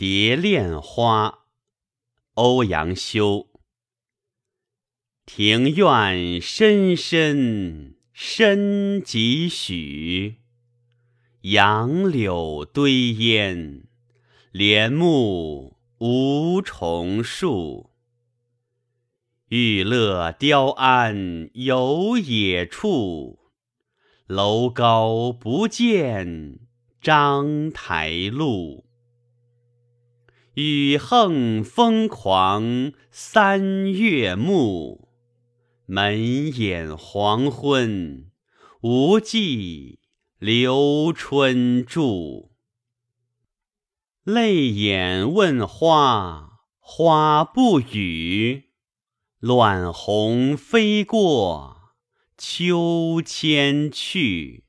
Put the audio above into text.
蝶恋花，欧阳修。庭院深深深几许？杨柳堆烟，帘幕无重数。玉勒雕鞍游野处，楼高不见章台路。雨横风狂三月暮，门掩黄昏无计留春住。泪眼问花，花不语。乱红飞过秋千去。